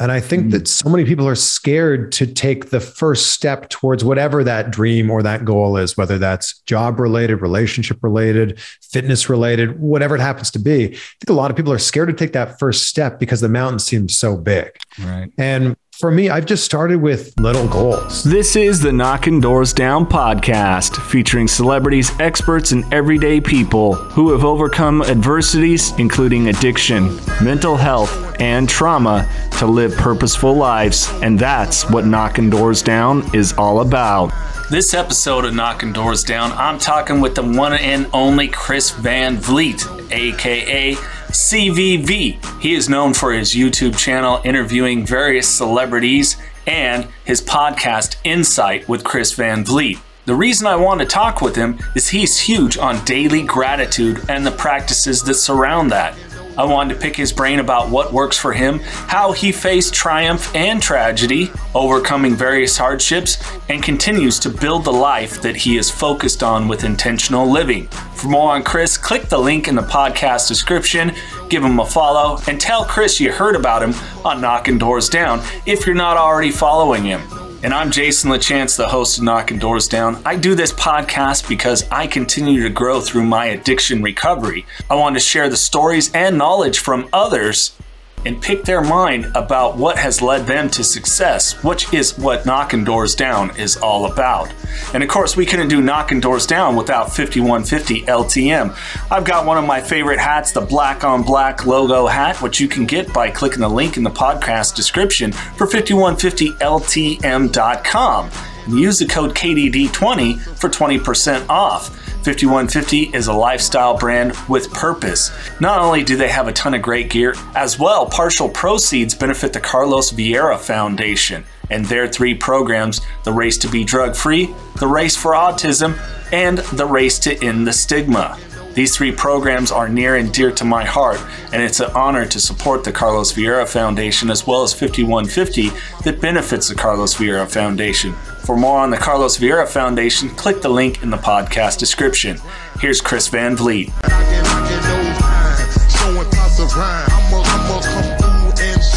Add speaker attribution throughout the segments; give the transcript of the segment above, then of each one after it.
Speaker 1: And I think mm. that so many people are scared to take the first step towards whatever that dream or that goal is, whether that's job related, relationship related, fitness related, whatever it happens to be. I think a lot of people are scared to take that first step because the mountain seems so big.
Speaker 2: Right.
Speaker 1: And for me, I've just started with little goals.
Speaker 2: This is the Knockin' Doorz Down podcast, featuring celebrities, experts, and everyday people who have overcome adversities, including addiction, mental health, and trauma, to live purposeful lives. And that's what Knockin' Doorz Down is all about. This episode of Knockin' Doorz Down, I'm talking with the one and only Chris Van Vliet, aka CVV. He is known for his YouTube channel interviewing various celebrities and his podcast Insight with Chris Van Vliet. The reason I want to talk with him is he's huge on daily gratitude and the practices that surround that. I wanted to pick his brain about what works for him, how he faced triumph and tragedy, overcoming various hardships, and continues to build the life that he is focused on with intentional living. For more on Chris, click the link in the podcast description, give him a follow, and tell Chris you heard about him on Knockin' Doorz Down if you're not already following him. And I'm Jason LaChance, the host of Knockin' Doorz Down. I do this podcast because I continue to grow through my addiction recovery. I want to share the stories and knowledge from others and pick their mind about what has led them to success, which is what Knockin' Doorz Down is all about. And of course, we couldn't do Knockin' Doorz Down without 5150 LTM. I've got one of my favorite hats, the black on black logo hat, which you can get by clicking the link in the podcast description for 5150LTM.com. And use the code KDD20 for 20% off. 5150 is a lifestyle brand with purpose. Not only do they have a ton of great gear, as well, partial proceeds benefit the Carlos Vieira Foundation and their three programs the Race to Be Drug Free, the Race for Autism, and the Race to End the Stigma. These three programs are near and dear to my heart, and it's an honor to support the Carlos Vieira Foundation as well as 5150 that benefits the Carlos Vieira Foundation. For more on the Carlos Vieira Foundation, click the link in the podcast description. Here's Chris Van Vliet.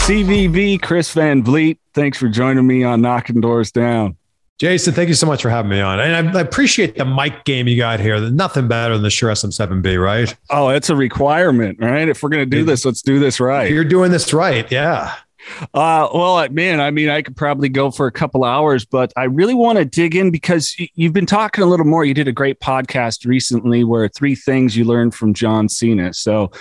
Speaker 2: CVV Chris Van Vliet, thanks for joining me on Knockin' Doorz Down.
Speaker 1: Jason, thank you so much for having me on. And I, appreciate the mic game you got here. nothing better than the Shure SM7B, right?
Speaker 2: Oh, it's a requirement, right? If we're going to do this, let's do this right.
Speaker 1: You're doing this right. Yeah.
Speaker 2: Uh, well, man, I mean, I could probably go for a couple hours, but I really want to dig in because you've been talking a little more. You did a great podcast recently where three things you learned from John Cena. So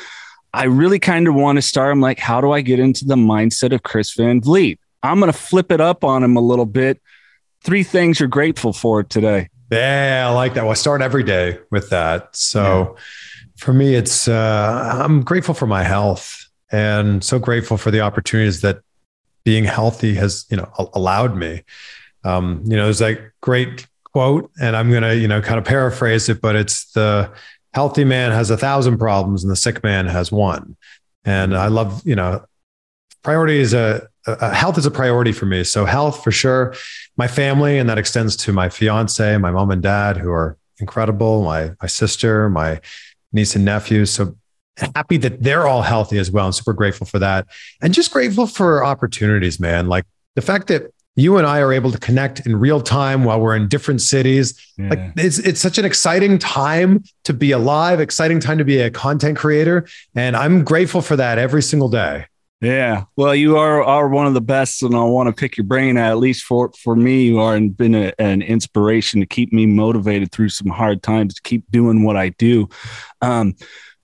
Speaker 2: I really kind of want to start. I'm like, how do I get into the mindset of Chris Van Vliet? I'm going to flip it up on him a little bit three things you're grateful for today.
Speaker 1: Yeah, I like that. Well, I start every day with that. So yeah. for me, it's uh, I'm grateful for my health and so grateful for the opportunities that being healthy has you know allowed me. Um, you know, there's that great quote, and I'm gonna you know kind of paraphrase it, but it's the healthy man has a thousand problems and the sick man has one. And I love you know priority is a, a, health is a priority for me. So health for sure, my family, and that extends to my fiance, my mom and dad, who are incredible. My my sister, my niece and nephews. So happy that they're all healthy as well. I'm super grateful for that, and just grateful for opportunities, man. Like the fact that you and I are able to connect in real time while we're in different cities. Yeah. Like it's it's such an exciting time to be alive, exciting time to be a content creator, and I'm grateful for that every single day.
Speaker 2: Yeah. Well, you are are one of the best, and I want to pick your brain. At least for for me, you are and been a, an inspiration to keep me motivated through some hard times to keep doing what I do. Um,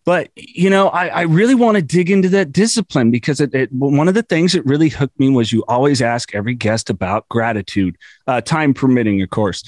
Speaker 2: but you know, I, I really want to dig into that discipline because it, it, one of the things that really hooked me was you always ask every guest about gratitude, uh, time permitting, of course.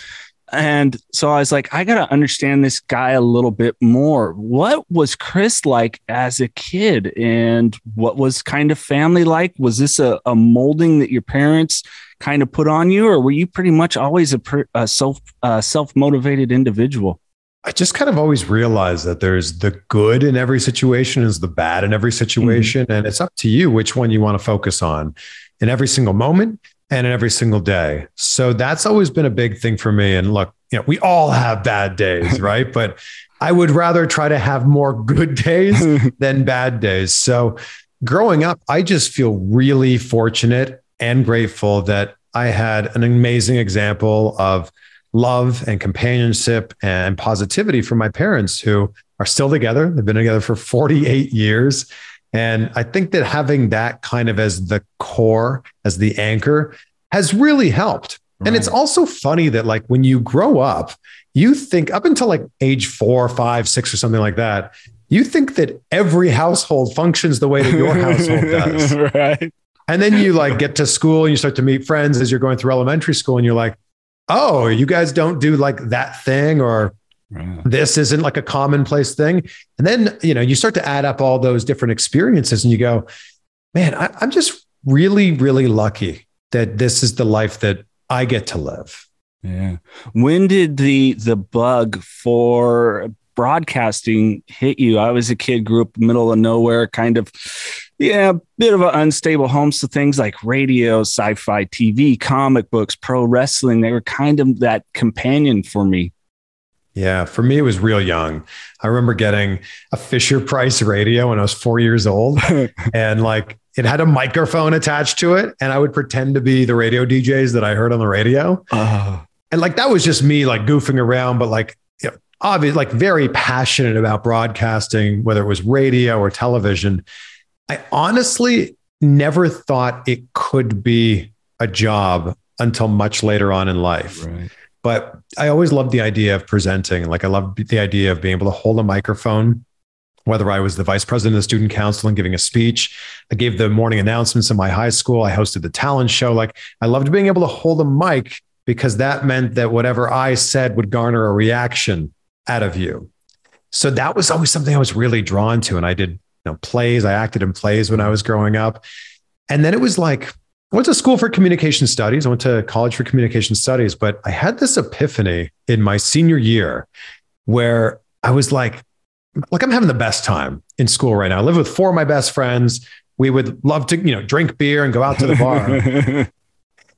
Speaker 2: And so I was like, I got to understand this guy a little bit more. What was Chris like as a kid? And what was kind of family like? Was this a, a molding that your parents kind of put on you, or were you pretty much always a, a self uh, self motivated individual?
Speaker 1: I just kind of always realize that there's the good in every situation, is the bad in every situation, mm-hmm. and it's up to you which one you want to focus on in every single moment and in every single day. So that's always been a big thing for me. And look, you know, we all have bad days, right? but I would rather try to have more good days than bad days. So growing up, I just feel really fortunate and grateful that I had an amazing example of love and companionship and positivity from my parents who are still together. They've been together for 48 years. And I think that having that kind of as the core, as the anchor, has really helped. Right. And it's also funny that, like, when you grow up, you think up until like age four, five, six, or something like that, you think that every household functions the way that your household does. right. And then you like get to school and you start to meet friends as you're going through elementary school and you're like, oh, you guys don't do like that thing or this isn't like a commonplace thing. And then, you know, you start to add up all those different experiences and you go, man, I, I'm just really, really lucky that this is the life that I get to live.
Speaker 2: Yeah. When did the the bug for broadcasting hit you? I was a kid, grew up middle of nowhere, kind of yeah, a bit of an unstable home. So things like radio, sci-fi, TV, comic books, pro wrestling, they were kind of that companion for me.
Speaker 1: Yeah, for me, it was real young. I remember getting a Fisher Price radio when I was four years old, and like it had a microphone attached to it, and I would pretend to be the radio DJs that I heard on the radio. Uh, and like that was just me like goofing around, but like you know, obviously like very passionate about broadcasting, whether it was radio or television. I honestly never thought it could be a job until much later on in life. Right. But I always loved the idea of presenting. Like I loved the idea of being able to hold a microphone, whether I was the vice president of the student council and giving a speech. I gave the morning announcements in my high school. I hosted the talent show. Like I loved being able to hold a mic because that meant that whatever I said would garner a reaction out of you. So that was always something I was really drawn to. And I did know, plays. I acted in plays when I was growing up. And then it was like, I went to school for communication studies. I went to college for communication studies, but I had this epiphany in my senior year where I was like, like I'm having the best time in school right now. I live with four of my best friends. We would love to, you know, drink beer and go out to the bar.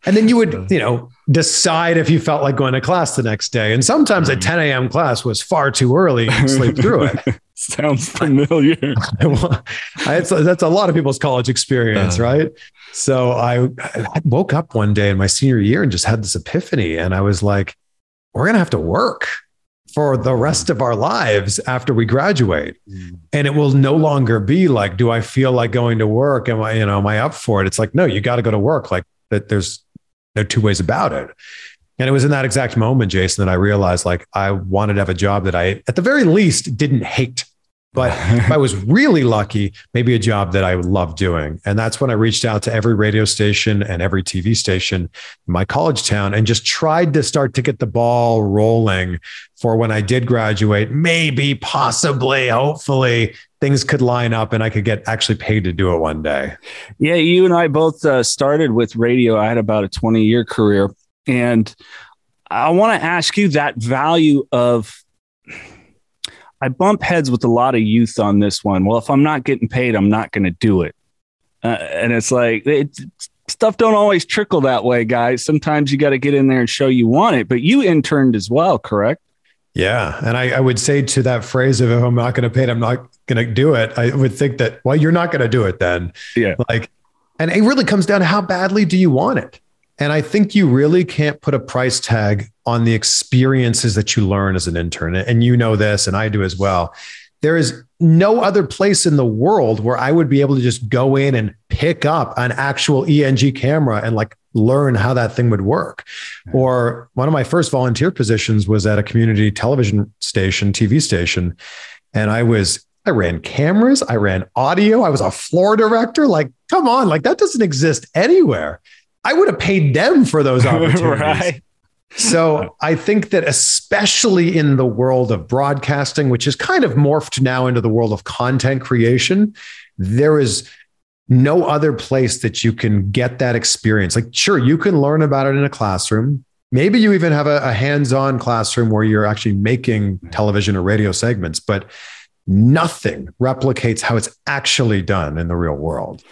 Speaker 1: And then you would, you know, decide if you felt like going to class the next day. And sometimes a mm-hmm. 10 a.m. class was far too early to sleep through it.
Speaker 2: Sounds familiar.
Speaker 1: that's, that's a lot of people's college experience, uh, right? So I, I woke up one day in my senior year and just had this epiphany. And I was like, we're going to have to work for the rest of our lives after we graduate. Mm. And it will no longer be like, do I feel like going to work? Am I, you know, am I up for it? It's like, no, you got to go to work. Like that there's no two ways about it. And it was in that exact moment, Jason, that I realized like I wanted to have a job that I, at the very least, didn't hate. But if I was really lucky, maybe a job that I would love doing. And that's when I reached out to every radio station and every TV station in my college town and just tried to start to get the ball rolling for when I did graduate, maybe, possibly, hopefully things could line up and I could get actually paid to do it one day.
Speaker 2: Yeah, you and I both uh, started with radio. I had about a 20 year career. And I want to ask you that value of I bump heads with a lot of youth on this one. Well, if I'm not getting paid, I'm not going to do it. Uh, and it's like it, stuff don't always trickle that way, guys. Sometimes you got to get in there and show you want it. But you interned as well, correct?
Speaker 1: Yeah, and I, I would say to that phrase of "if I'm not going to pay it, I'm not going to do it." I would think that well, you're not going to do it then.
Speaker 2: Yeah,
Speaker 1: like, and it really comes down to how badly do you want it. And I think you really can't put a price tag on the experiences that you learn as an intern. And you know this, and I do as well. There is no other place in the world where I would be able to just go in and pick up an actual ENG camera and like learn how that thing would work. Or one of my first volunteer positions was at a community television station, TV station. And I was, I ran cameras, I ran audio, I was a floor director. Like, come on, like that doesn't exist anywhere. I would have paid them for those opportunities. right. So I think that especially in the world of broadcasting, which is kind of morphed now into the world of content creation, there is no other place that you can get that experience. Like, sure, you can learn about it in a classroom. Maybe you even have a, a hands on classroom where you're actually making television or radio segments, but nothing replicates how it's actually done in the real world.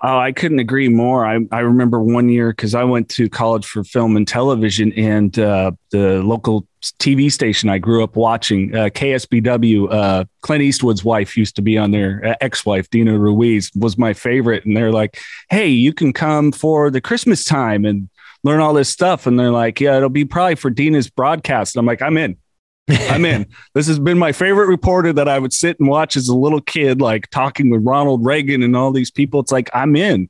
Speaker 2: Oh, I couldn't agree more. I, I remember one year because I went to college for film and television, and uh, the local TV station I grew up watching, uh, KSBW, uh, Clint Eastwood's wife used to be on there, uh, ex wife, Dina Ruiz, was my favorite. And they're like, hey, you can come for the Christmas time and learn all this stuff. And they're like, yeah, it'll be probably for Dina's broadcast. And I'm like, I'm in. I'm in. This has been my favorite reporter that I would sit and watch as a little kid, like talking with Ronald Reagan and all these people. It's like, I'm in.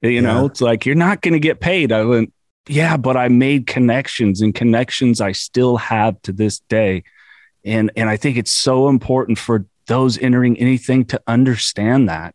Speaker 2: You yeah. know, it's like, you're not going to get paid. I went, yeah, but I made connections and connections I still have to this day. And, and I think it's so important for those entering anything to understand that.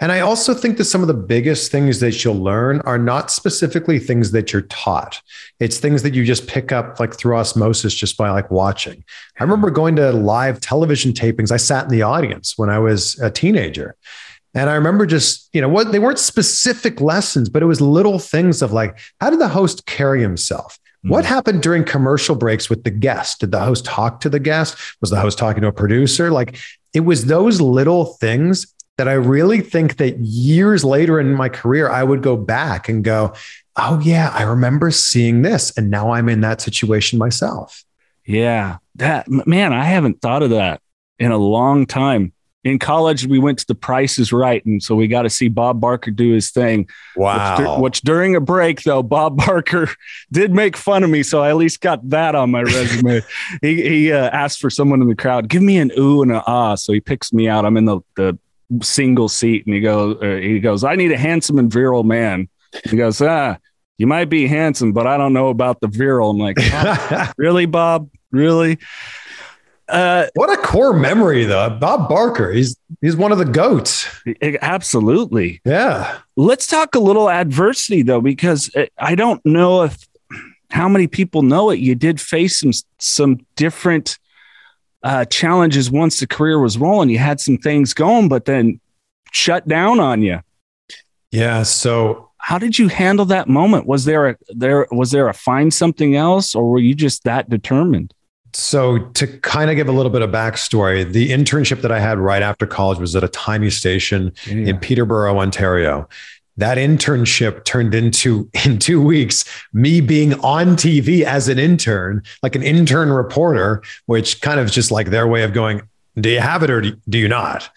Speaker 1: And I also think that some of the biggest things that you'll learn are not specifically things that you're taught. It's things that you just pick up like through osmosis just by like watching. I remember going to live television tapings. I sat in the audience when I was a teenager. And I remember just, you know, what they weren't specific lessons, but it was little things of like, how did the host carry himself? What mm-hmm. happened during commercial breaks with the guest? Did the host talk to the guest? Was the host talking to a producer? Like it was those little things that I really think that years later in my career, I would go back and go, oh, yeah, I remember seeing this. And now I'm in that situation myself.
Speaker 2: Yeah. That, man, I haven't thought of that in a long time. In college, we went to the Price is Right. And so we got to see Bob Barker do his thing.
Speaker 1: Wow.
Speaker 2: Which, which, during a break, though, Bob Barker did make fun of me. So I at least got that on my resume. he he uh, asked for someone in the crowd, give me an ooh and an ah. So he picks me out. I'm in the, the single seat, and he goes, uh, he goes, I need a handsome and virile man. He goes, ah, you might be handsome, but I don't know about the virile. I'm like, oh, really, Bob? Really?
Speaker 1: Uh, what a core memory, though. Bob Barker, he's he's one of the goats.
Speaker 2: Absolutely.
Speaker 1: Yeah.
Speaker 2: Let's talk a little adversity though, because uh, I don't know if how many people know it. You did face some some different uh, challenges once the career was rolling. You had some things going, but then shut down on you.
Speaker 1: Yeah. So
Speaker 2: how did you handle that moment? Was there a there was there a find something else, or were you just that determined?
Speaker 1: So to kind of give a little bit of backstory, the internship that I had right after college was at a tiny station yeah. in Peterborough, Ontario that internship turned into in two weeks me being on TV as an intern, like an intern reporter, which kind of just like their way of going, do you have it or do you not?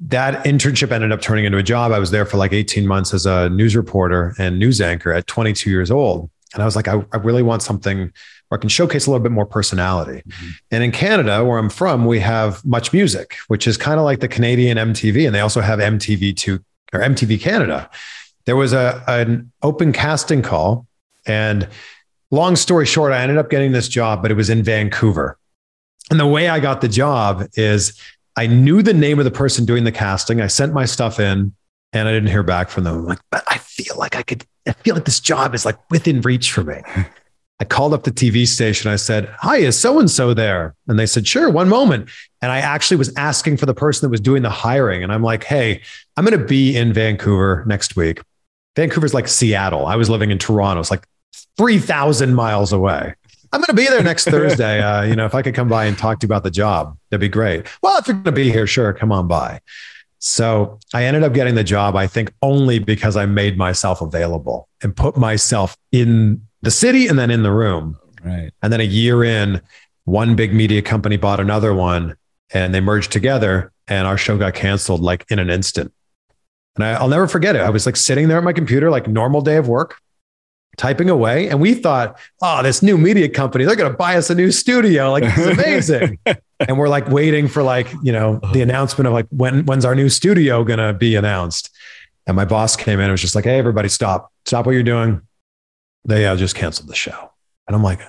Speaker 1: That internship ended up turning into a job. I was there for like 18 months as a news reporter and news anchor at 22 years old. And I was like, I, I really want something where I can showcase a little bit more personality. Mm-hmm. And in Canada, where I'm from, we have Much Music, which is kind of like the Canadian MTV, and they also have MTV2 or MTV Canada, there was a an open casting call, and long story short, I ended up getting this job, but it was in Vancouver. And the way I got the job is I knew the name of the person doing the casting. I sent my stuff in, and I didn't hear back from them. I'm like, but I feel like I could. I feel like this job is like within reach for me. I called up the TV station. I said, Hi, is so and so there? And they said, Sure, one moment. And I actually was asking for the person that was doing the hiring. And I'm like, Hey, I'm going to be in Vancouver next week. Vancouver's like Seattle. I was living in Toronto. It's like 3,000 miles away. I'm going to be there next Thursday. Uh, you know, if I could come by and talk to you about the job, that'd be great. Well, if you're going to be here, sure, come on by. So I ended up getting the job, I think, only because I made myself available and put myself in the city and then in the room.
Speaker 2: Right.
Speaker 1: And then a year in, one big media company bought another one and they merged together and our show got canceled like in an instant. And I, will never forget it. I was like sitting there at my computer, like normal day of work. typing away. And we thought, oh, this new media company, they're going to buy us a new studio. Like, is amazing. and we're like waiting for like, you know, the announcement of like, when, when's our new studio going to be announced? And my boss came in and was just like, hey, everybody, stop, stop what you're doing. They uh, just canceled the show. And I'm like,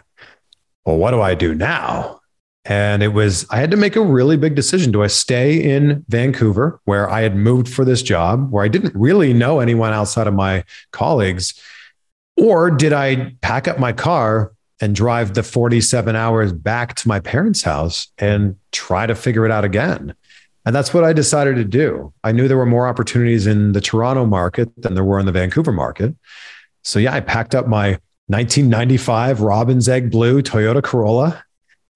Speaker 1: well, what do I do now? And it was, I had to make a really big decision. Do I stay in Vancouver, where I had moved for this job, where I didn't really know anyone outside of my colleagues? Or did I pack up my car and drive the 47 hours back to my parents' house and try to figure it out again? And that's what I decided to do. I knew there were more opportunities in the Toronto market than there were in the Vancouver market. So, yeah, I packed up my 1995 Robin's Egg Blue Toyota Corolla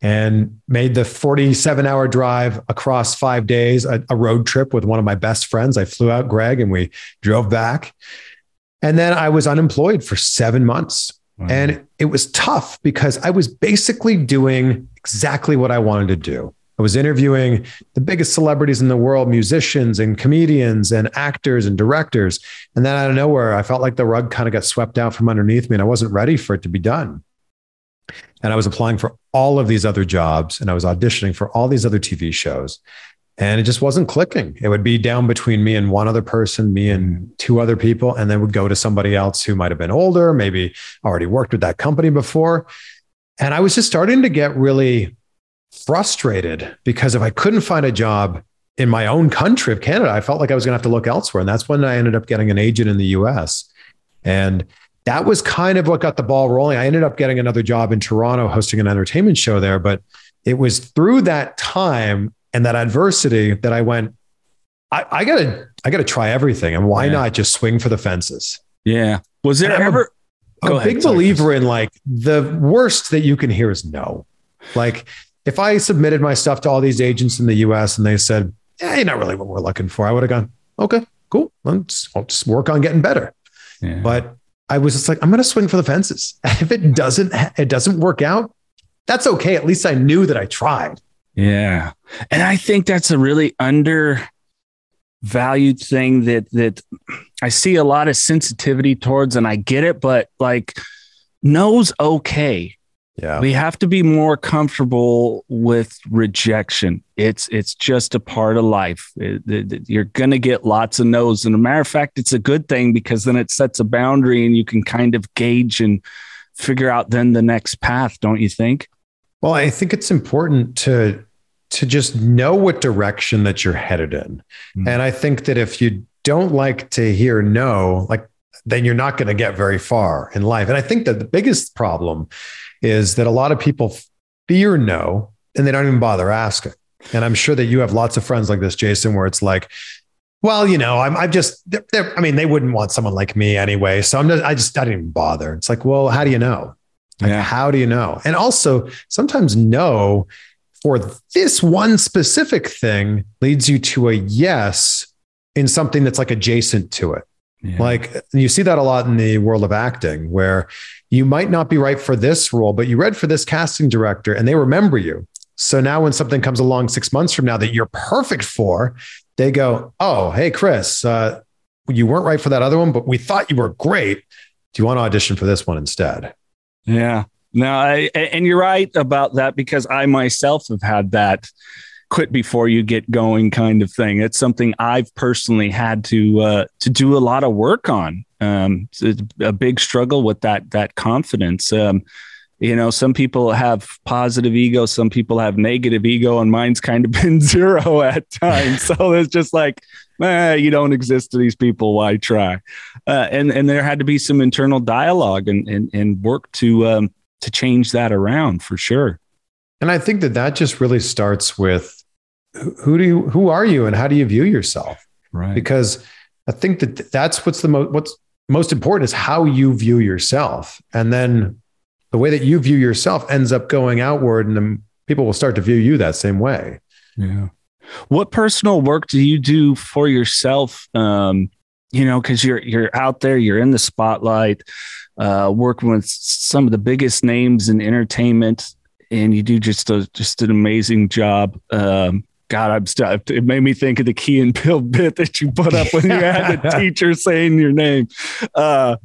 Speaker 1: and made the 47 hour drive across five days, a, a, road trip with one of my best friends. I flew out Greg and we drove back. And then I was unemployed for seven months. Wow. And it was tough because I was basically doing exactly what I wanted to do. I was interviewing the biggest celebrities in the world, musicians and comedians and actors and directors. And then out of nowhere, I felt like the rug kind of got swept out from underneath me and I wasn't ready for it to be done. And I was applying for all of these other jobs and I was auditioning for all these other TV shows. And it just wasn't clicking. It would be down between me and one other person, me and two other people, and then would go to somebody else who might have been older, maybe already worked with that company before. And I was just starting to get really frustrated because if I couldn't find a job in my own country of Canada, I felt like I was going to have to look elsewhere. And that's when I ended up getting an agent in the US. And that was kind of what got the ball rolling. I ended up getting another job in Toronto hosting an entertainment show there. But it was through that time and that adversity that I went, I, I gotta, I gotta try everything. And why yeah. not just swing for the fences?
Speaker 2: Yeah. Was there ever
Speaker 1: a, a big believer in like the worst that you can hear is no. Like if I submitted my stuff to all these agents in the US and they said, yeah, you're not really what we're looking for, I would have gone, okay, cool. Let's, I'll just work on getting better. Yeah. But I was just like, I'm going to swing for the fences. if it doesn't, it doesn't work out, that's okay. At least I knew that I tried.
Speaker 2: Yeah. And I think that's a really undervalued thing that, that I see a lot of sensitivity towards, and I get it, but like, no's okay.
Speaker 1: Yeah.
Speaker 2: We have to be more comfortable with rejection. It's it's just a part of life. It, it, you're going to get lots of no's. And a matter of fact, it's a good thing because then it sets a boundary and you can kind of gauge and figure out then the next path, don't you think?
Speaker 1: Well, I think it's important to to just know what direction that you're headed in. Mm-hmm. And I think that if you don't like to hear no, like then you're not going to get very far in life. And I think that the biggest problem is that a lot of people fear no and they don't even bother asking. And I'm sure that you have lots of friends like this, Jason, where it's like, well, you know, I'm, I'm just, they're, they're, I mean, they wouldn't want someone like me anyway. So I'm just, I just, I didn't even bother. It's like, well, how do you know? Like, yeah. how do you know? And also sometimes no for this one specific thing leads you to a yes in something that's like adjacent to it. Yeah. Like you see that a lot in the world of acting where you might not be right for this role, but you read for this casting director and they remember you. So now when something comes along six months from now that you're perfect for, they go, Oh, hey, Chris, uh, you weren't right for that other one, but we thought you were great. Do you want to audition for this one instead?
Speaker 2: Yeah. No, I, and you're right about that because I myself have had that quit before you get going kind of thing. It's something I've personally had to uh, to do a lot of work on. Um, it's a big struggle with that that confidence. Um, you know, some people have positive ego, some people have negative ego, and mine's kind of been zero at times. so it's just like, eh, you don't exist to these people. Why try? Uh, and and there had to be some internal dialogue and and, and work to um, to change that around for sure.
Speaker 1: And I think that that just really starts with who do you who are you and how do you view yourself?
Speaker 2: Right.
Speaker 1: Because i think that that's what's the most what's most important is how you view yourself. And then the way that you view yourself ends up going outward and then people will start to view you that same way.
Speaker 2: Yeah. What personal work do you do for yourself? Um you know because you're you're out there you're in the spotlight uh working with some of the biggest names in entertainment and you do just a just an amazing job. Um God, I'm stuck. It made me think of the Key and Peele bit that you put up when you had the teacher saying your name. Uh,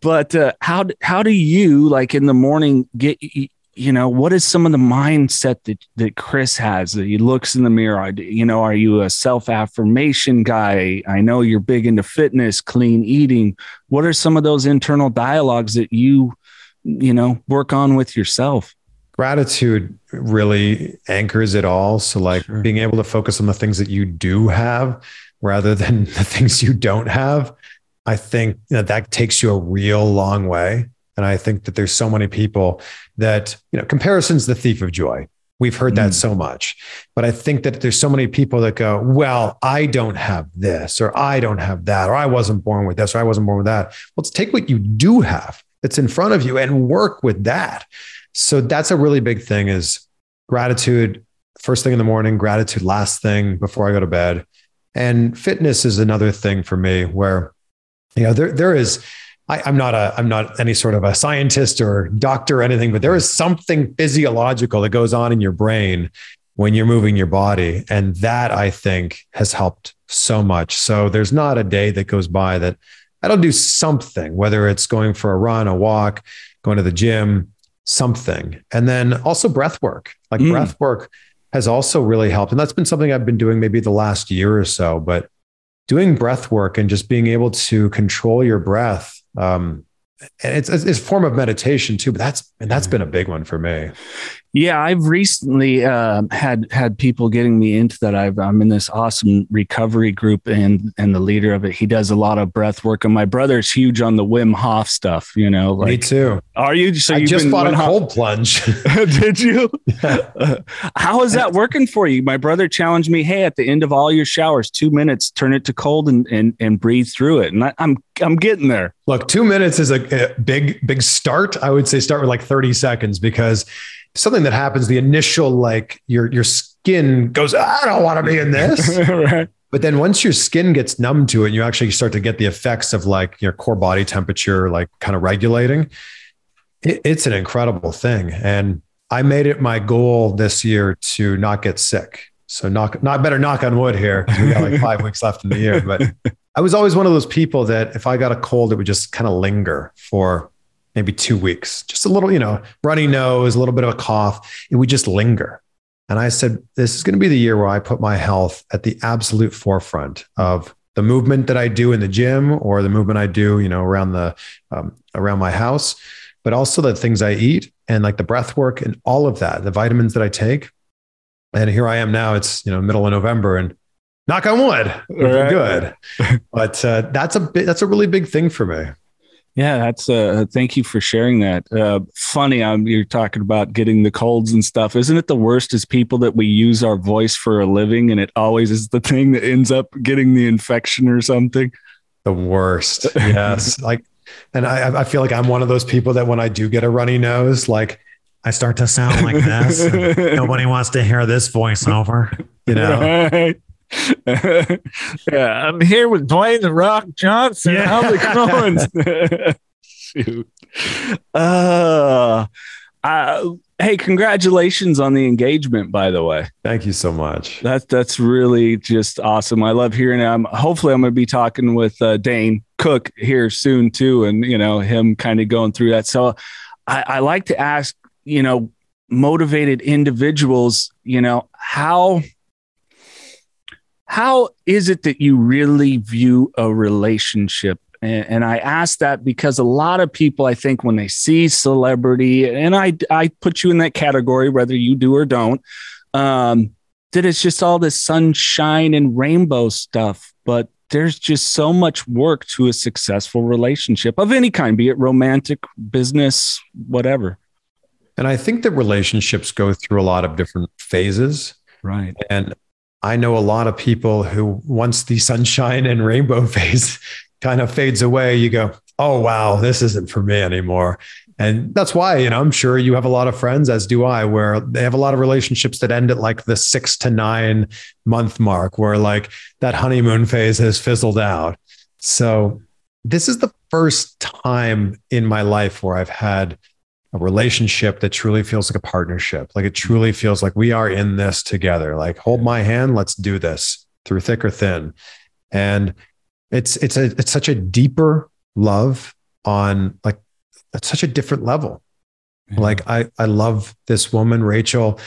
Speaker 2: but uh, how how do you like in the morning get you know what is some of the mindset that that Chris has that he looks in the mirror? You know, are you a self affirmation guy? I know you're big into fitness, clean eating. What are some of those internal dialogues that you you know work on with yourself?
Speaker 1: Gratitude really anchors it all. So, like sure. being able to focus on the things that you do have rather than the things you don't have, I think you know, that takes you a real long way. And I think that there's so many people that, you know, comparison's the thief of joy. We've heard that mm. so much. But I think that there's so many people that go, well, I don't have this, or I don't have that, or I wasn't born with this, or I wasn't born with that. Well, let's take what you do have that's in front of you and work with that. So that's a really big thing is gratitude first thing in the morning, gratitude last thing before I go to bed. And fitness is another thing for me where, you know, there, there is, I, am not a, I'm not any sort of a scientist or doctor or anything, but there is something physiological that goes on in your brain when you're moving your body. And that I think has helped so much. So there's not a day that goes by that I don't do something, whether it's going for a run, a walk, going to the gym, something. And then also breath work. Like mm. breath work has also really helped. And that's been something I've been doing maybe the last year or so, but doing breath work and just being able to control your breath. Um, and it's, it's a form of meditation too, but that's, and that's been a big one for me.
Speaker 2: Yeah, I've recently uh, had had people getting me into that. i am in this awesome recovery group, and and the leader of it, he does a lot of breath work. And my brother's huge on the Wim Hof stuff. You know,
Speaker 1: like, me too.
Speaker 2: Are you?
Speaker 1: So I just bought a Hof? cold plunge.
Speaker 2: Did you? How is that working for you? My brother challenged me. Hey, at the end of all your showers, two minutes, turn it to cold and and, and breathe through it. And I, I'm I'm getting there.
Speaker 1: Look, two minutes is a, a big big start. I would say start with like 30 seconds because something that happens the initial like your your skin goes i don't want to be in this right. but then once your skin gets numb to it you actually start to get the effects of like your core body temperature like kind of regulating it, it's an incredible thing and i made it my goal this year to not get sick so knock not better knock on wood here because we got like five weeks left in the year but i was always one of those people that if i got a cold it would just kind of linger for maybe two weeks, just a little, you know, runny nose, a little bit of a cough. It would just linger. And I said, this is going to be the year where I put my health at the absolute forefront of the movement that I do in the gym or the movement I do, you know, around the, um, around my house, but also the things I eat and like the breath work and all of that, the vitamins that I take. And here I am now. It's, you know, middle of November and knock on wood, right. good. but uh, that's a bit, that's a really big thing for me.
Speaker 2: Yeah, that's uh thank you for sharing that. Uh funny, um, you're talking about getting the colds and stuff. Isn't it the worst as people that we use our voice for a living and it always is the thing that ends up getting the infection or something?
Speaker 1: The worst. Yes. like and I I feel like I'm one of those people that when I do get a runny nose, like I start to sound like this. nobody wants to hear this voiceover, you know. Right.
Speaker 3: yeah, I'm here with Dwayne the Rock Johnson. Yeah. How's it going?
Speaker 2: Shoot. Uh, uh, hey, congratulations on the engagement, by the way.
Speaker 1: Thank you so much.
Speaker 2: That's that's really just awesome. I love hearing it. I'm hopefully I'm going to be talking with uh, Dane Cook here soon too, and you know him kind of going through that. So I, I like to ask, you know, motivated individuals, you know, how how is it that you really view a relationship? And, and, I ask that because a lot of people, I think, when they see celebrity, and I, I put you in that category, whether you do or don't, um, that it's just all this sunshine and rainbow stuff. But there's just so much work to a successful relationship of any kind, be it romantic, business, whatever.
Speaker 1: And I think that relationships go through a lot of different phases.
Speaker 2: Right.
Speaker 1: And I know a lot of people who, once the sunshine and rainbow phase kind of fades away, you go, oh, wow, this isn't for me anymore. And that's why, you know, I'm sure you have a lot of friends, as do I, where they have a lot of relationships that end at like the six to nine month mark, where like that honeymoon phase has fizzled out. So this is the first time in my life where I've had a relationship that truly feels like a partnership. Like it truly feels like we are in this together. Like hold my hand, let's do this through thick or thin. And it's it's a it's such a deeper love on like it's such a different level. Yeah. Like I I love this woman Rachel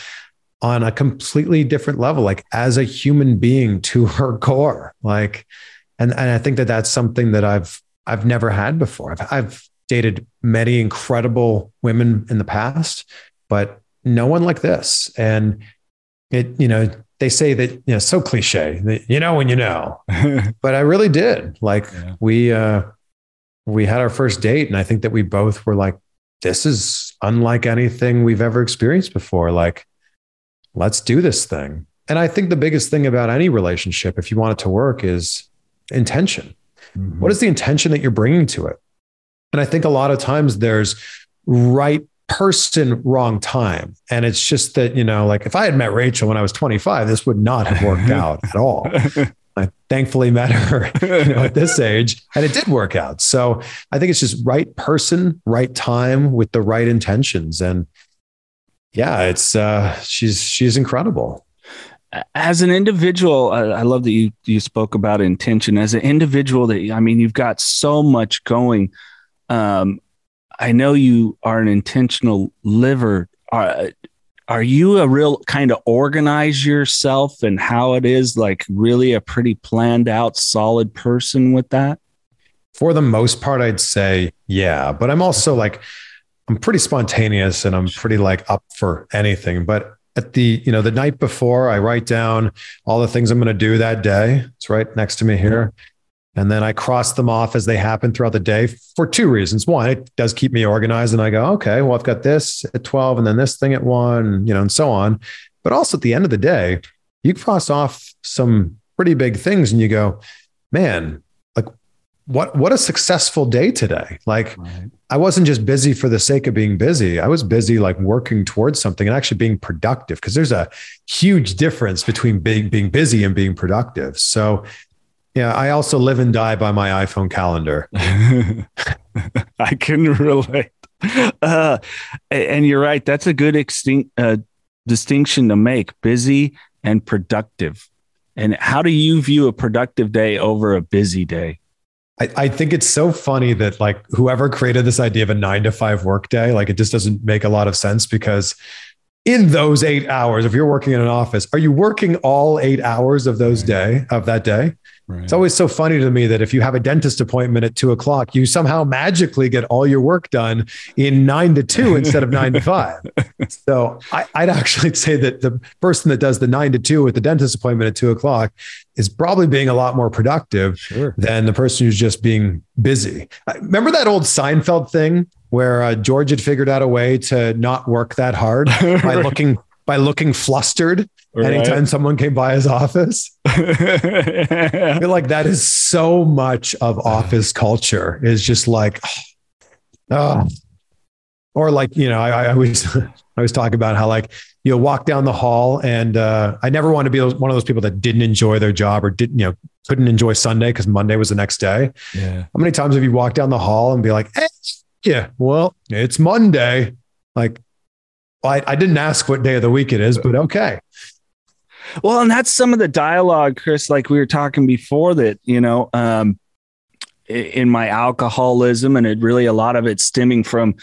Speaker 1: on a completely different level like as a human being to her core. Like and and I think that that's something that I've I've never had before. I've I've dated many incredible women in the past, but no one like this. And it, you know, they say that, you know, so cliche, that, you know, when you know, but I really did. Like yeah. we, uh, we had our first date and I think that we both were like, this is unlike anything we've ever experienced before. Like, let's do this thing. And I think the biggest thing about any relationship, if you want it to work, is intention. Mm-hmm. What is the intention that you're bringing to it? And I think a lot of times there's right person, wrong time. And it's just that, you know, like if I had met Rachel when I was 25, this would not have worked out at all. I thankfully met her you know, at this age and it did work out. So I think it's just right person, right time with the right intentions. And yeah, it's, uh, she's, she's incredible
Speaker 2: as an individual, I, I, love that you you spoke about intention. As an individual, that I mean, you've got so much going um, I know you are an intentional liver. Are, are you a real kind of organize yourself and how it is like really a pretty planned out, solid person with that?
Speaker 1: For the most part, I'd say, yeah. But I'm also like, I'm pretty spontaneous and I'm pretty like up for anything. But at the, you know, the night before, I write down all the things I'm going to do that day. It's right next to me here. And then I cross them off as they happen throughout the day for two reasons. One, it does keep me organized. And I go, okay, well, I've got this at 12 and then this thing at one, you know, and so on. But also at the end of the day, you cross off some pretty big things and you go, man, like what, what a successful day today. Like right. I wasn't just busy for the sake of being busy. I was busy like working towards something and actually being productive because there's a huge difference between being, being busy and being productive. So yeah, I also live and die by my iPhone calendar.
Speaker 2: I can relate. Uh, and you're right. That's a good extinct, uh, distinction to make busy and productive. And how do you view a productive day over a busy day?
Speaker 1: I, I think it's so funny that like whoever created this idea of a nine to five work day, like it just doesn't make a lot of sense because in those eight hours, if you're working in an office, are you working all eight hours of those day of that day? Right. It's always so funny to me that if you have a dentist appointment at two o'clock, you somehow magically get all your work done in nine to two instead of nine to five. So I, would actually say that the person that does the nine to two with the dentist appointment at two o'clock is probably being a lot more productive sure. than the person who's just being busy. Remember that old Seinfeld thing where uh, George had figured out a way to not work that hard by looking by looking flustered right. anytime someone came by his office. I feel like that is so much of office culture is just like, oh. or like, you know, I, I always, I always talk about how like, you know, walk down the hall and uh, I never want to be one of those people that didn't enjoy their job or didn't, you know, couldn't enjoy Sunday because Monday was the next day. Yeah. How many times have you walked down the hall and be like, hey, yeah, well, it's Monday. Like, I, I didn't ask what day of the week it is, but okay.
Speaker 2: Well, and that's some of the dialogue, Chris, like we were talking before that, you know, um, in my alcoholism, and it really a lot of it stemming from,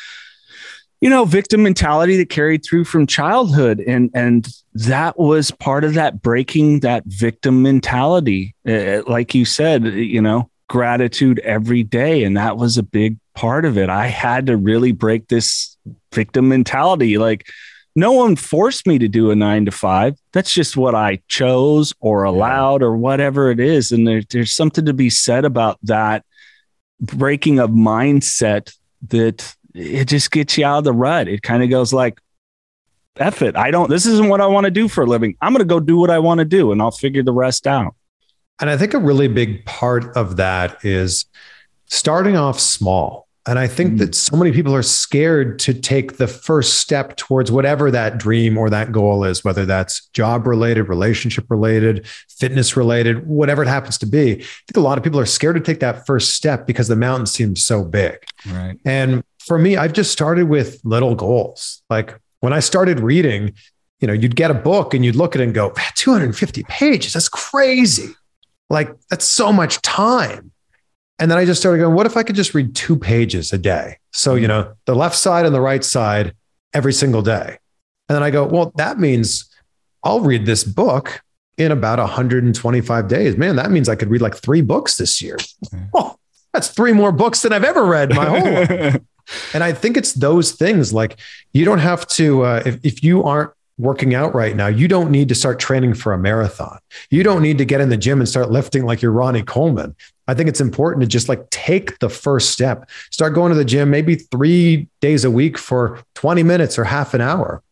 Speaker 2: you know, victim mentality that carried through from childhood. And, and that was part of that breaking that victim mentality. Uh, like you said, you know, gratitude every day. And that was a big part of it. I had to really break this victim mentality. Like, no one forced me to do a nine to five. That's just what I chose or allowed or whatever it is. And there, there's something to be said about that breaking of mindset that it just gets you out of the rut. It kind of goes like, F it. I don't, this isn't what I want to do for a living. I'm going to go do what I want to do and I'll figure the rest out.
Speaker 1: And I think a really big part of that is starting off small. And I think mm. that so many people are scared to take the first step towards whatever that dream or that goal is, whether that's job related, relationship related, fitness related, whatever it happens to be. I think a lot of people are scared to take that first step because the mountain seems so big. Right. And for me, I've just started with little goals. Like when I started reading, you know, you'd get a book and you'd look at it and go, 250 pages. That's crazy. Like that's so much time. And then I just started going, what if I could just read two pages a day? So, you know, the left side and the right side every single day. And then I go, well, that means I'll read this book in about 125 days. Man, that means I could read like three books this year. Oh, that's three more books than I've ever read my whole life. and I think it's those things like you don't have to, uh, if, if you aren't working out right now, you don't need to start training for a marathon. You don't need to get in the gym and start lifting like you're Ronnie Coleman. I think it's important to just like take the first step, start going to the gym maybe three days a week for 20 minutes or half an hour.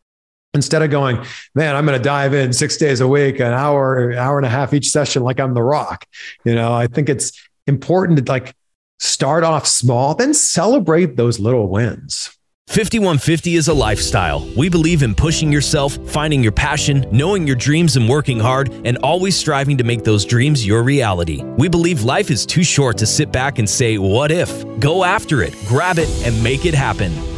Speaker 1: Instead of going, man, I'm going to dive in six days a week, an hour, hour and a half each session, like I'm the rock. You know, I think it's important to like start off small, then celebrate those little wins.
Speaker 4: 5150 is a lifestyle. We believe in pushing yourself, finding your passion, knowing your dreams and working hard, and always striving to make those dreams your reality. We believe life is too short to sit back and say, What if? Go after it, grab it, and make it happen.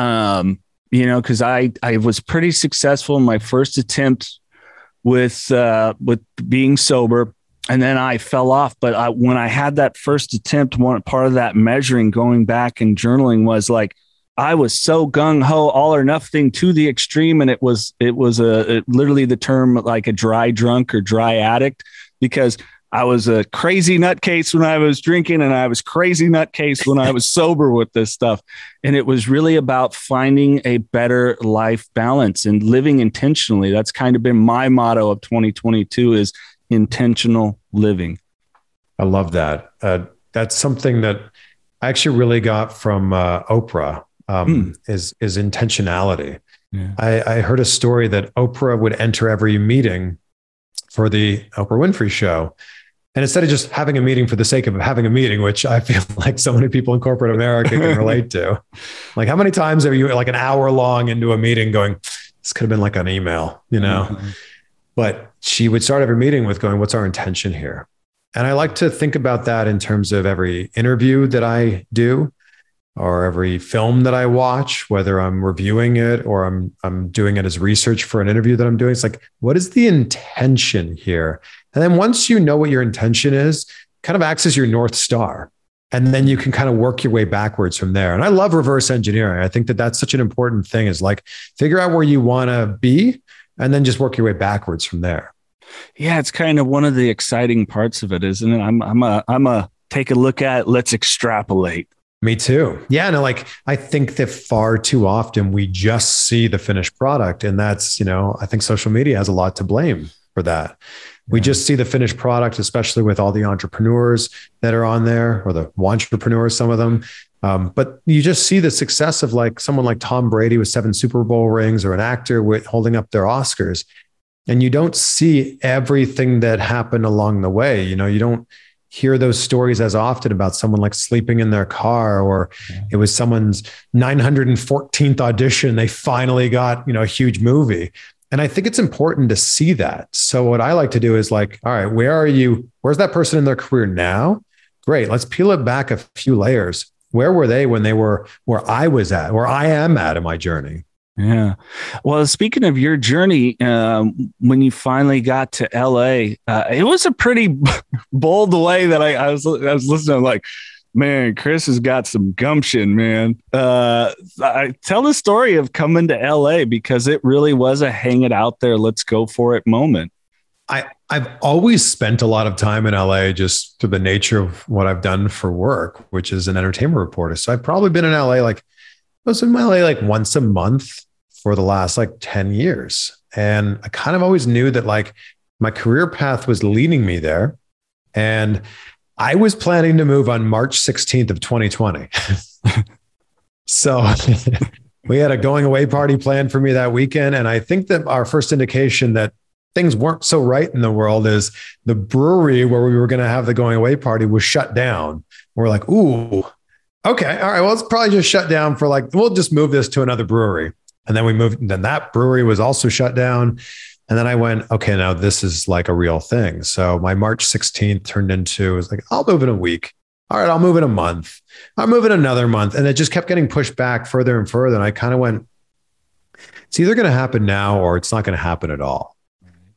Speaker 2: Um, you know, because I I was pretty successful in my first attempt with uh, with being sober, and then I fell off. But I, when I had that first attempt, one part of that measuring, going back and journaling, was like I was so gung ho, all or nothing to the extreme, and it was it was a it, literally the term like a dry drunk or dry addict because I was a crazy nutcase when I was drinking, and I was crazy nutcase when I was sober with this stuff. And it was really about finding a better life balance and living intentionally. That's kind of been my motto of 2022 is intentional living.
Speaker 1: I love that. Uh, that's something that I actually really got from uh, Oprah. Um, hmm. Is is intentionality. Yeah. I, I heard a story that Oprah would enter every meeting for the Oprah Winfrey show and instead of just having a meeting for the sake of having a meeting, which I feel like so many people in corporate America can relate to, like how many times are you like an hour long into a meeting going, this could have been like an email, you know? Mm-hmm. But she would start every meeting with going, what's our intention here? And I like to think about that in terms of every interview that I do or every film that I watch, whether I'm reviewing it or I'm I'm doing it as research for an interview that I'm doing. It's like, what is the intention here? And then once you know what your intention is, kind of acts as your North Star. And then you can kind of work your way backwards from there. And I love reverse engineering. I think that that's such an important thing is like figure out where you want to be and then just work your way backwards from there.
Speaker 2: Yeah, it's kind of one of the exciting parts of it, isn't it? I'm I'm a I'm a take a look at let's extrapolate.
Speaker 1: Me too. Yeah, no, like I think that far too often we just see the finished product and that's, you know, I think social media has a lot to blame for that. We just see the finished product, especially with all the entrepreneurs that are on there or the entrepreneurs, some of them. Um, but you just see the success of like someone like Tom Brady with seven Super Bowl rings or an actor with holding up their Oscars. And you don't see everything that happened along the way. You know, you don't hear those stories as often about someone like sleeping in their car or it was someone's 914th audition. They finally got, you know, a huge movie. And I think it's important to see that. So what I like to do is like, all right, where are you? Where's that person in their career now? Great. Let's peel it back a few layers. Where were they when they were where I was at, where I am at in my journey?
Speaker 2: Yeah. Well, speaking of your journey, um, when you finally got to LA, uh, it was a pretty bold way that I, I was I was listening. like, man, Chris has got some gumption, man. Uh, I, tell the story of coming to LA because it really was a hang it out there, let's go for it moment.
Speaker 1: I, I've always spent a lot of time in LA just through the nature of what I've done for work, which is an entertainment reporter. So I've probably been in LA like I was in LA like once a month for the last like 10 years. And I kind of always knew that like my career path was leading me there. And I was planning to move on March 16th of 2020. So we had a going away party planned for me that weekend. And I think that our first indication that things weren't so right in the world is the brewery where we were going to have the going away party was shut down. We're like, ooh, okay, all right, well, it's probably just shut down for like, we'll just move this to another brewery. And then we moved, and then that brewery was also shut down. And then I went, okay, now this is like a real thing. So my March 16th turned into, it was like, I'll move in a week. All right, I'll move in a month. I'll move in another month. And it just kept getting pushed back further and further. And I kind of went, it's either going to happen now or it's not going to happen at all.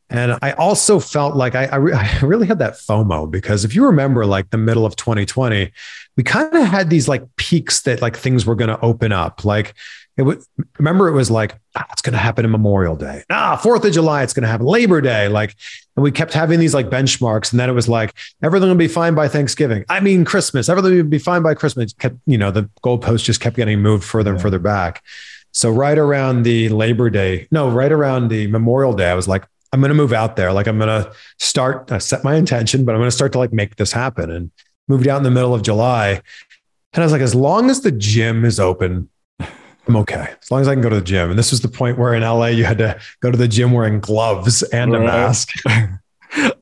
Speaker 1: And I also felt like I, I, re- I, really had that FOMO because if you remember, like the middle of 2020, we kind of had these like peaks that like things were going to open up. Like it would remember it was like ah, it's going to happen in Memorial Day. Ah, Fourth of July, it's going to happen Labor Day. Like, and we kept having these like benchmarks, and then it was like everything will be fine by Thanksgiving. I mean Christmas. Everything will be fine by Christmas. Kept you know the goalpost just kept getting moved further and further back. So right around the Labor Day, no, right around the Memorial Day, I was like, I'm going to move out there. Like I'm going to start, I set my intention, but I'm going to start to like make this happen and moved out in the middle of July. And I was like, as long as the gym is open, I'm okay. As long as I can go to the gym. And this was the point where in LA, you had to go to the gym wearing gloves and a mask.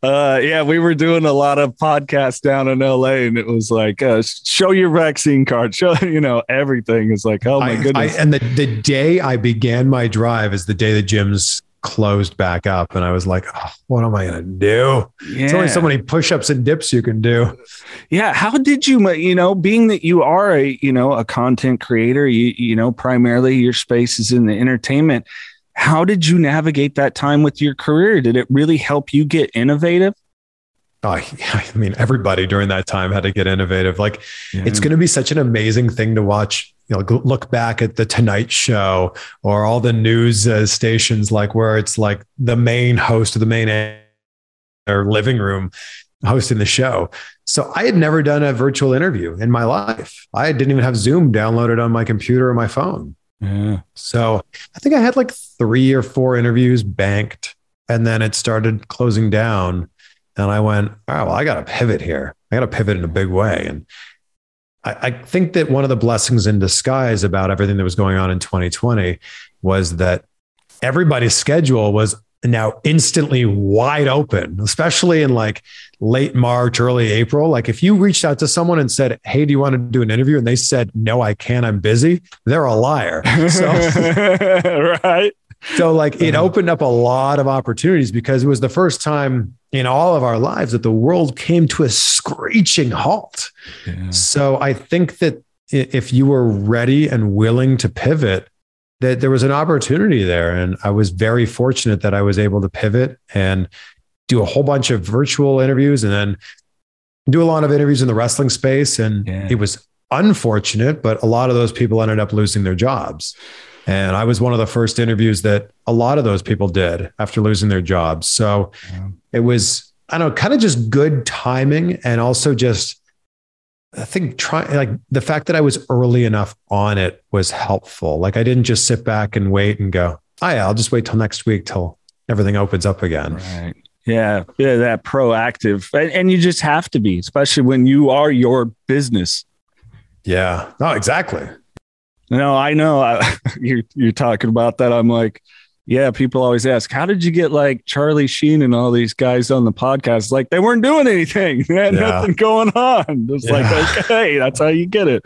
Speaker 2: uh, yeah, we were doing a lot of podcasts down in LA, and it was like, uh, show your vaccine card, show you know everything. Is like, oh my
Speaker 1: I,
Speaker 2: goodness.
Speaker 1: I, and the the day I began my drive is the day the gyms closed back up and i was like oh, what am i going to do yeah. it's only so many push-ups and dips you can do
Speaker 2: yeah how did you you know being that you are a you know a content creator you you know primarily your space is in the entertainment how did you navigate that time with your career did it really help you get innovative
Speaker 1: Oh, I mean, everybody during that time had to get innovative. Like, yeah. it's going to be such an amazing thing to watch you know look back at the tonight show or all the news uh, stations like where it's like the main host of the main or living room hosting the show. So i had never done a virtual interview in my life. I didn't even have zoom downloaded on my computer or my phone. Yeah. so i think i had like three or four interviews banked and then it started closing down and i went oh well i gotta pivot here. I gotta pivot in a big way. And I, I think that one of the blessings in disguise about everything that was going on in 2020 was that everybody's schedule was now instantly wide open, especially in like late March, early April. Like if you reached out to someone and said, Hey, do you want to do an interview? And they said, No, I can't, I'm busy, they're a liar. So,
Speaker 2: right.
Speaker 1: So, like, it uh-huh. opened up a lot of opportunities because it was the first time in all of our lives that the world came to a screeching halt. Yeah. So I think that if you were ready and willing to pivot, that there was an opportunity there. And I was very fortunate that I was able to pivot and do a whole bunch of virtual interviews and then do a lot of interviews in the wrestling space. And yeah. it was unfortunate, but a lot of those people ended up losing their jobs. And I was one of the first interviews that a lot of those people did after losing their jobs. So yeah. it was, I don't know, kind of just good timing and also just, I think trying like the fact that I was early enough on it was helpful. Like I didn't just sit back and wait and go, oh yeah, I'll just wait till next week till everything opens up again.
Speaker 2: Right. Yeah. Yeah. That proactive. And, and you just have to be, especially when you are your business.
Speaker 1: Yeah. No, exactly.
Speaker 2: No, I know. I, you're you're talking about that. I'm like, yeah. People always ask, how did you get like Charlie Sheen and all these guys on the podcast? Like they weren't doing anything. They had yeah. nothing going on. It's yeah. like, okay, that's how you get it.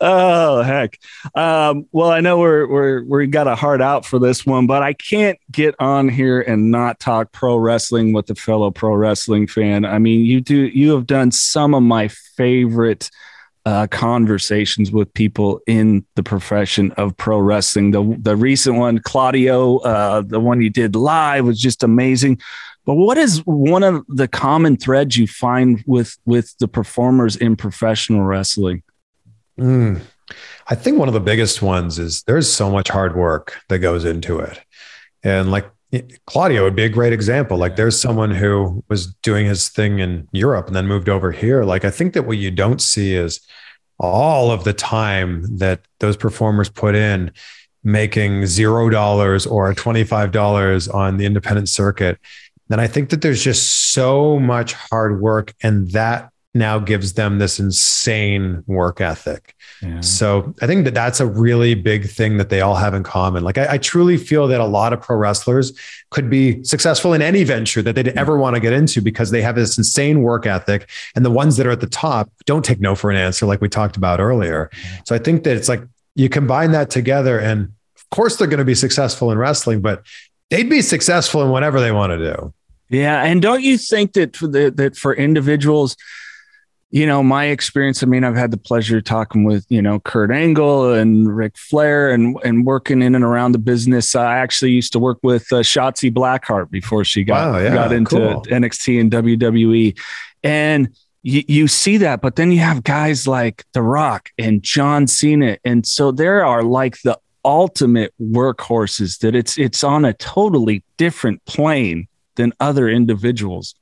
Speaker 2: Oh heck. Um, well, I know we're we're we got a heart out for this one, but I can't get on here and not talk pro wrestling with a fellow pro wrestling fan. I mean, you do you have done some of my favorite uh, conversations with people in the profession of pro wrestling. The the recent one, Claudio, uh, the one you did live was just amazing. But what is one of the common threads you find with with the performers in professional wrestling?
Speaker 1: Mm, I think one of the biggest ones is there's so much hard work that goes into it, and like Claudio would be a great example. Like there's someone who was doing his thing in Europe and then moved over here. Like I think that what you don't see is all of the time that those performers put in making zero dollars or $25 on the independent circuit. Then I think that there's just so much hard work and that now gives them this insane work ethic. Yeah. So I think that that's a really big thing that they all have in common. Like I, I, truly feel that a lot of pro wrestlers could be successful in any venture that they'd ever want to get into because they have this insane work ethic. And the ones that are at the top don't take no for an answer, like we talked about earlier. So I think that it's like you combine that together, and of course they're going to be successful in wrestling, but they'd be successful in whatever they want to do.
Speaker 2: Yeah, and don't you think that for the, that for individuals you know, my experience, I mean, I've had the pleasure of talking with, you know, Kurt Angle and Ric Flair and, and working in and around the business. I actually used to work with uh, Shotzi Blackheart before she got, wow, yeah, got into cool. NXT and WWE. And you, you see that, but then you have guys like The Rock and John Cena. And so there are like the ultimate workhorses that it's, it's on a totally different plane than other individuals.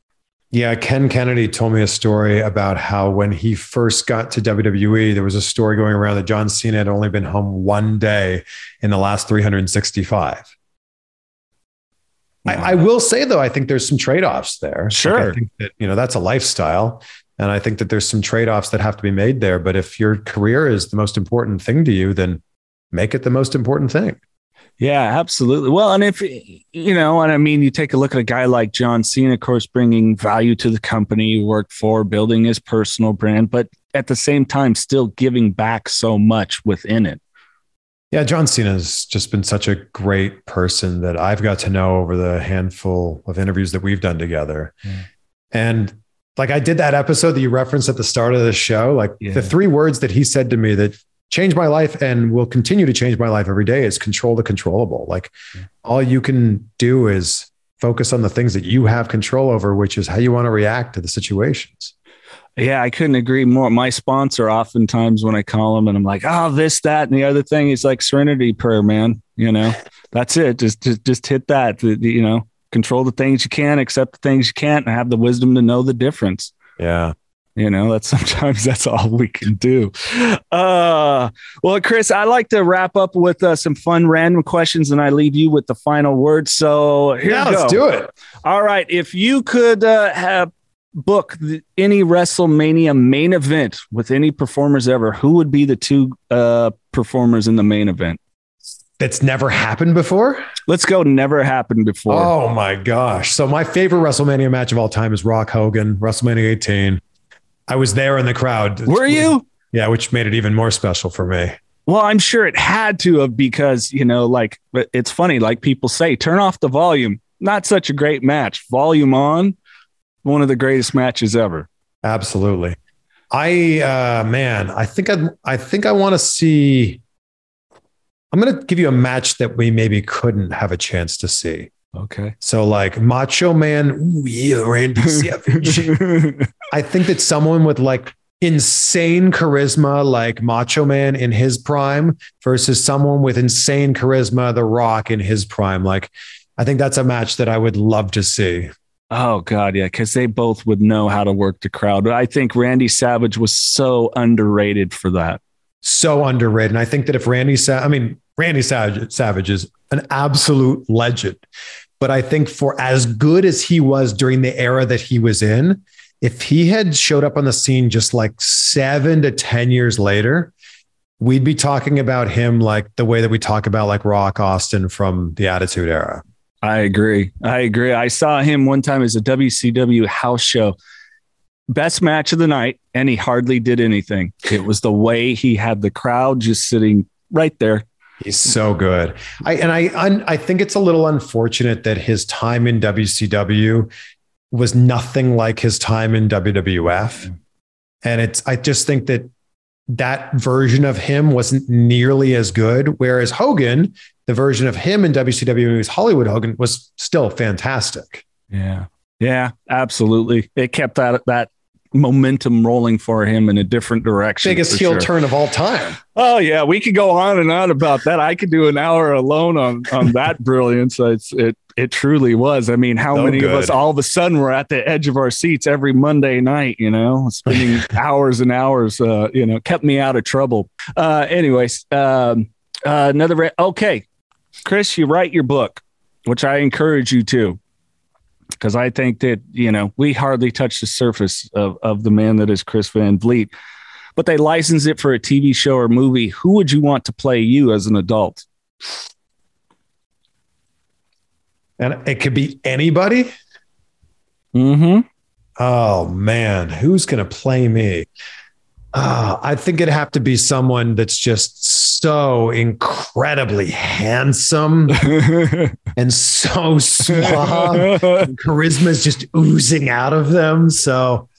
Speaker 1: Yeah, Ken Kennedy told me a story about how when he first got to WWE, there was a story going around that John Cena had only been home one day in the last 365. Wow. I, I, will say though, I think there's some trade-offs there.
Speaker 2: Sure.
Speaker 1: Like I think that, you know, that's a lifestyle. And I think that there's some trade-offs that have to be made there. But if your career is the most important thing to you, then make it the most important thing.
Speaker 2: Yeah, absolutely. Well, and if you know, and I mean, you take a look at a guy like John Cena, of course, bringing value to the company he worked for, building his personal brand, but at the same time, still giving back so much within it.
Speaker 1: Yeah, John Cena has just been such a great person that I've got to know over the handful of interviews that we've done together. Yeah. And like I did that episode that you referenced at the start of the show, like yeah. the three words that he said to me that changed my life and will continue to change my life every day is control the controllable. Like all you can do is focus on the things that you have control over, which is how you want to react to the situations.
Speaker 2: Yeah, I couldn't agree more. My sponsor, oftentimes when I call him and I'm like, oh, this, that, and the other thing, he's like serenity prayer, man. You know, that's it. Just, just, just hit that. You know, control the things you can, accept the things you can't, and have the wisdom to know the difference.
Speaker 1: Yeah
Speaker 2: you know that sometimes that's all we can do. Uh well chris i like to wrap up with uh, some fun random questions and i leave you with the final word so here yeah, let's
Speaker 1: do it.
Speaker 2: All right. If you could uh, have book the, any wrestlemania main event with any performers ever who would be the two uh performers in the main event?
Speaker 1: That's never happened before?
Speaker 2: Let's go never happened before.
Speaker 1: Oh my gosh. So my favorite wrestlemania match of all time is rock hogan wrestlemania 18 I was there in the crowd.
Speaker 2: Were you?
Speaker 1: Yeah, which made it even more special for me.
Speaker 2: Well, I'm sure it had to have because, you know, like it's funny, like people say, turn off the volume. Not such a great match. Volume on, one of the greatest matches ever.
Speaker 1: Absolutely. I uh man, I think I I think I want to see I'm going to give you a match that we maybe couldn't have a chance to see.
Speaker 2: Okay.
Speaker 1: So like Macho Man, ooh, yeah, Randy Savage. I think that someone with like insane charisma, like Macho Man in his prime, versus someone with insane charisma, The Rock in his prime. Like, I think that's a match that I would love to see.
Speaker 2: Oh God, yeah, because they both would know how to work the crowd. But I think Randy Savage was so underrated for that.
Speaker 1: So underrated. And I think that if Randy, Sa- I mean, Randy Savage, Savage is an absolute legend. But I think for as good as he was during the era that he was in, if he had showed up on the scene just like seven to 10 years later, we'd be talking about him like the way that we talk about like Rock Austin from the Attitude Era.
Speaker 2: I agree. I agree. I saw him one time as a WCW house show. Best match of the night, and he hardly did anything. It was the way he had the crowd just sitting right there
Speaker 1: He's so good. I and I I think it's a little unfortunate that his time in WCW was nothing like his time in WWF. And it's I just think that that version of him wasn't nearly as good whereas Hogan, the version of him in WCW was Hollywood Hogan was still fantastic.
Speaker 2: Yeah. Yeah, absolutely. It kept that that momentum rolling for him in a different direction.
Speaker 1: Biggest heel sure. turn of all time.
Speaker 2: Oh yeah, we could go on and on about that. I could do an hour alone on on that brilliance. It's, it it truly was. I mean, how so many good. of us all of a sudden were at the edge of our seats every Monday night? You know, spending hours and hours. Uh, you know, kept me out of trouble. Uh, anyways, um, uh, another. Re- okay, Chris, you write your book, which I encourage you to. Because I think that you know we hardly touch the surface of of the man that is Chris Van Vliet. But they license it for a TV show or movie. Who would you want to play you as an adult?
Speaker 1: And it could be anybody.
Speaker 2: Mm-hmm.
Speaker 1: Oh man, who's going to play me? Uh, I think it'd have to be someone that's just so incredibly handsome and so suave. Charisma is just oozing out of them. So,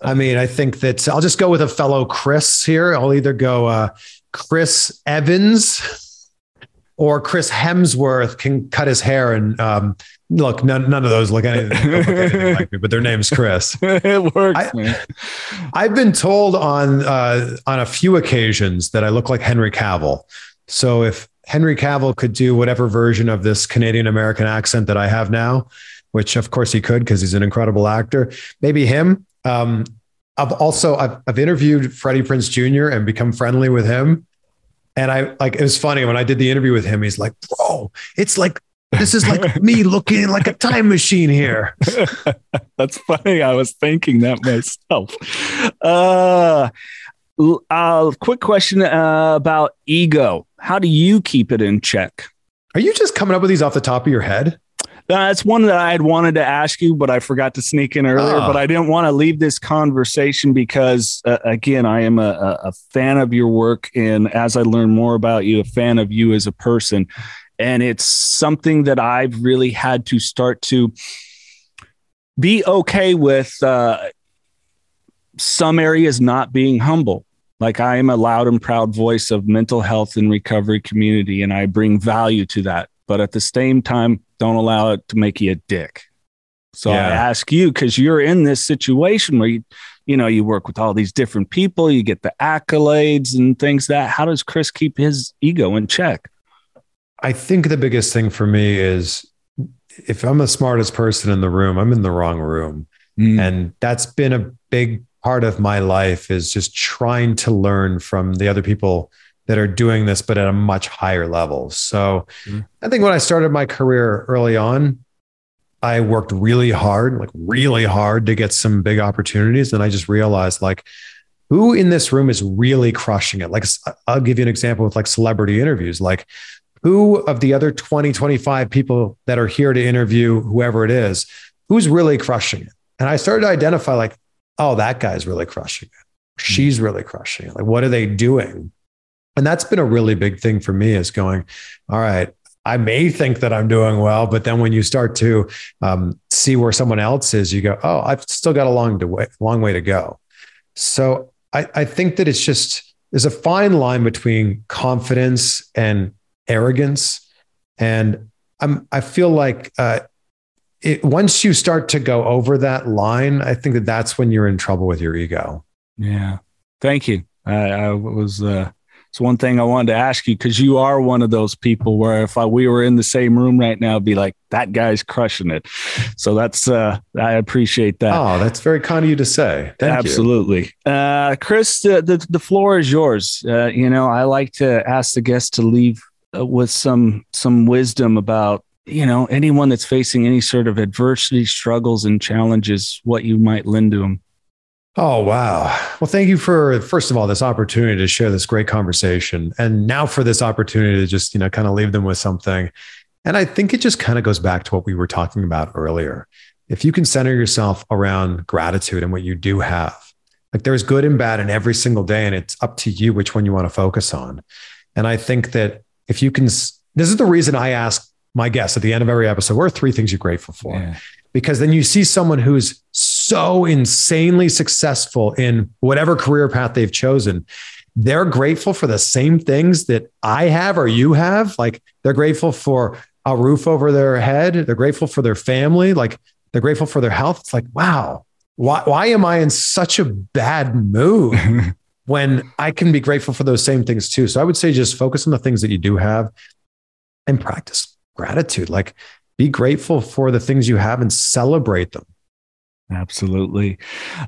Speaker 1: I mean, I think that I'll just go with a fellow Chris here. I'll either go uh, Chris Evans or Chris Hemsworth can cut his hair and um, look, none, none of those look anything, look anything like me, but their name's Chris.
Speaker 2: it works,
Speaker 1: I-
Speaker 2: man.
Speaker 1: I've been told on uh, on a few occasions that I look like Henry Cavill. So if Henry Cavill could do whatever version of this Canadian American accent that I have now, which of course he could because he's an incredible actor, maybe him. Um, I've also I've, I've interviewed Freddie Prinze Jr. and become friendly with him. And I like it was funny when I did the interview with him. He's like, "Bro, it's like this is like me looking like a time machine here."
Speaker 2: That's funny. I was thinking that myself. Uh, uh, quick question uh, about ego. How do you keep it in check?
Speaker 1: Are you just coming up with these off the top of your head?
Speaker 2: That's one that I had wanted to ask you, but I forgot to sneak in earlier.
Speaker 1: Ah.
Speaker 2: But I didn't want to leave this conversation because, uh, again, I am a, a, a fan of your work. And as I learn more about you, a fan of you as a person. And it's something that I've really had to start to be okay with uh, some areas not being humble. Like I am a loud and proud voice of mental health and recovery community, and I bring value to that. But at the same time, don't allow it to make you a dick. So I ask you because you're in this situation where you, you know, you work with all these different people, you get the accolades and things that. How does Chris keep his ego in check?
Speaker 1: I think the biggest thing for me is if I'm the smartest person in the room, I'm in the wrong room. Mm. And that's been a big part of my life is just trying to learn from the other people that are doing this, but at a much higher level. So
Speaker 2: Mhm.
Speaker 1: I think when I started my career early on, I worked really hard, like really hard to get some big opportunities. And I just realized like, who in this room is really crushing it? Like, I'll give you an example with like celebrity interviews. Like, who of the other 20, 25 people that are here to interview whoever it is, who's really crushing it? And I started to identify like, oh, that guy's really crushing it. She's really crushing it. Like, what are they doing? And that's been a really big thing for me is going, all right, I may think that I'm doing well, but then when you start to um, see where someone else is, you go, oh, I've still got a long, to way, long way to go. So I, I think that it's just, there's a fine line between confidence and arrogance. And I'm, I feel like uh, it, once you start to go over that line, I think that that's when you're in trouble with your ego.
Speaker 2: Yeah. Thank you. I, I was, uh, it's one thing I wanted to ask you because you are one of those people where if I, we were in the same room right now, it'd be like, that guy's crushing it. So that's, uh, I appreciate that.
Speaker 1: Oh, that's very kind of you to say. Thank you.
Speaker 2: Absolutely. Uh, Chris, the, the, the floor is yours. Uh, you know, I like to ask the guests to leave uh, with some, some wisdom about, you know, anyone that's facing any sort of adversity, struggles, and challenges, what you might lend to them.
Speaker 1: Oh, wow. Well, thank you for, first of all, this opportunity to share this great conversation. And now for this opportunity to just, you know, kind of leave them with something. And I think it just kind of goes back to what we were talking about earlier. If you can center yourself around gratitude and what you do have, like there's good and bad in every single day, and it's up to you which one you want to focus on. And I think that if you can, this is the reason I ask my guests at the end of every episode, what are three things you're grateful for?
Speaker 2: Yeah.
Speaker 1: because then you see someone who's so insanely successful in whatever career path they've chosen. They're grateful for the same things that I have or you have. Like they're grateful for a roof over their head. They're grateful for their family. Like they're grateful for their health. It's like, wow, why, why am I in such a bad mood when I can be grateful for those same things too? So I would say just focus on the things that you do have and practice gratitude. Like be grateful for the things you have and celebrate them.
Speaker 3: Absolutely.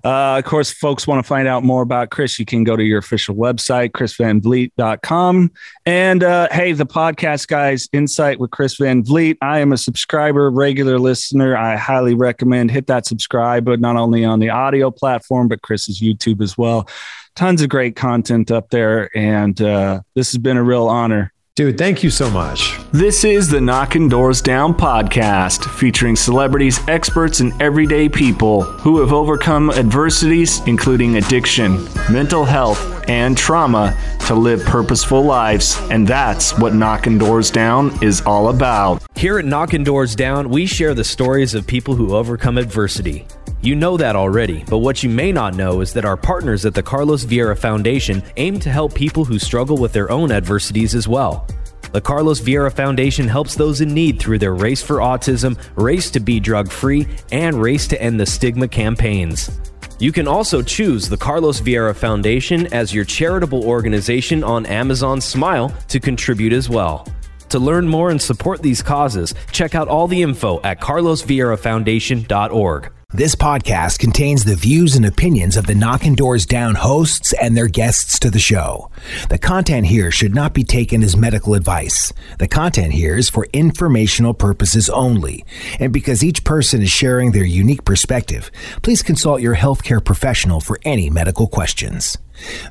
Speaker 3: Uh, of course, folks want to find out more about Chris. You can go to your official website, chrisvanvliet.com. And uh, hey, the podcast guys, Insight with Chris Van Vliet. I am a subscriber, regular listener. I highly recommend hit that subscribe, but not only on the audio platform, but Chris's YouTube as well. Tons of great content up there. And uh, this has been a real honor.
Speaker 1: Dude, thank you so much.
Speaker 2: This is the Knockin' Doorz Down podcast, featuring celebrities, experts, and everyday people who have overcome adversities, including addiction, mental health, and trauma, to live purposeful lives. And that's what Knockin' Doorz Down is all about.
Speaker 4: Here at Knockin' Doorz Down, we share the stories of people who overcome adversity. You know that already, but what you may not know is that our partners at the Carlos Vieira Foundation aim to help people who struggle with their own adversities as well. The Carlos Vieira Foundation helps those in need through their Race for Autism, Race to Be Drug Free, and Race to End the Stigma campaigns. You can also choose the Carlos Vieira Foundation as your charitable organization on Amazon Smile to contribute as well. To learn more and support these causes, check out all the info at carlosvieirafoundation.org.
Speaker 5: This podcast contains the views and opinions of the Knockin' Doorz Down hosts and their guests to the show. The content here should not be taken as medical advice. The content here is for informational purposes only. And because each person is sharing their unique perspective, please consult your healthcare professional for any medical questions.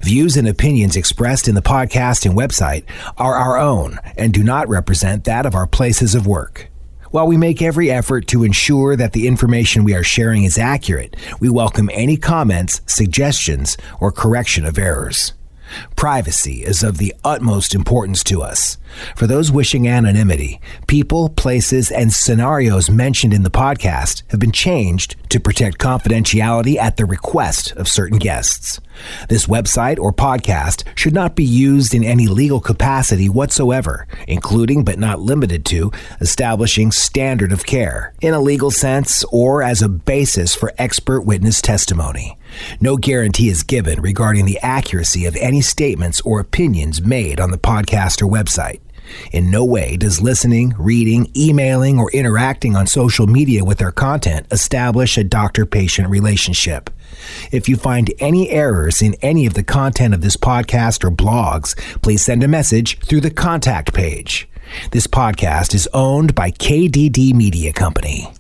Speaker 5: Views and opinions expressed in the podcast and website are our own and do not represent that of our places of work. While we make every effort to ensure that the information we are sharing is accurate, we welcome any comments, suggestions, or correction of errors. Privacy is of the utmost importance to us. For those wishing anonymity, people, places, and scenarios mentioned in the podcast have been changed to protect confidentiality at the request of certain guests. This website or podcast should not be used in any legal capacity whatsoever, including but not limited to establishing standard of care in a legal sense or as a basis for expert witness testimony. No guarantee is given regarding the accuracy of any statements or opinions made on the podcast or website. In no way does listening, reading, emailing, or interacting on social media with our content establish a doctor patient relationship. If you find any errors in any of the content of this podcast or blogs, please send a message through the contact page. This podcast is owned by KDD Media Company.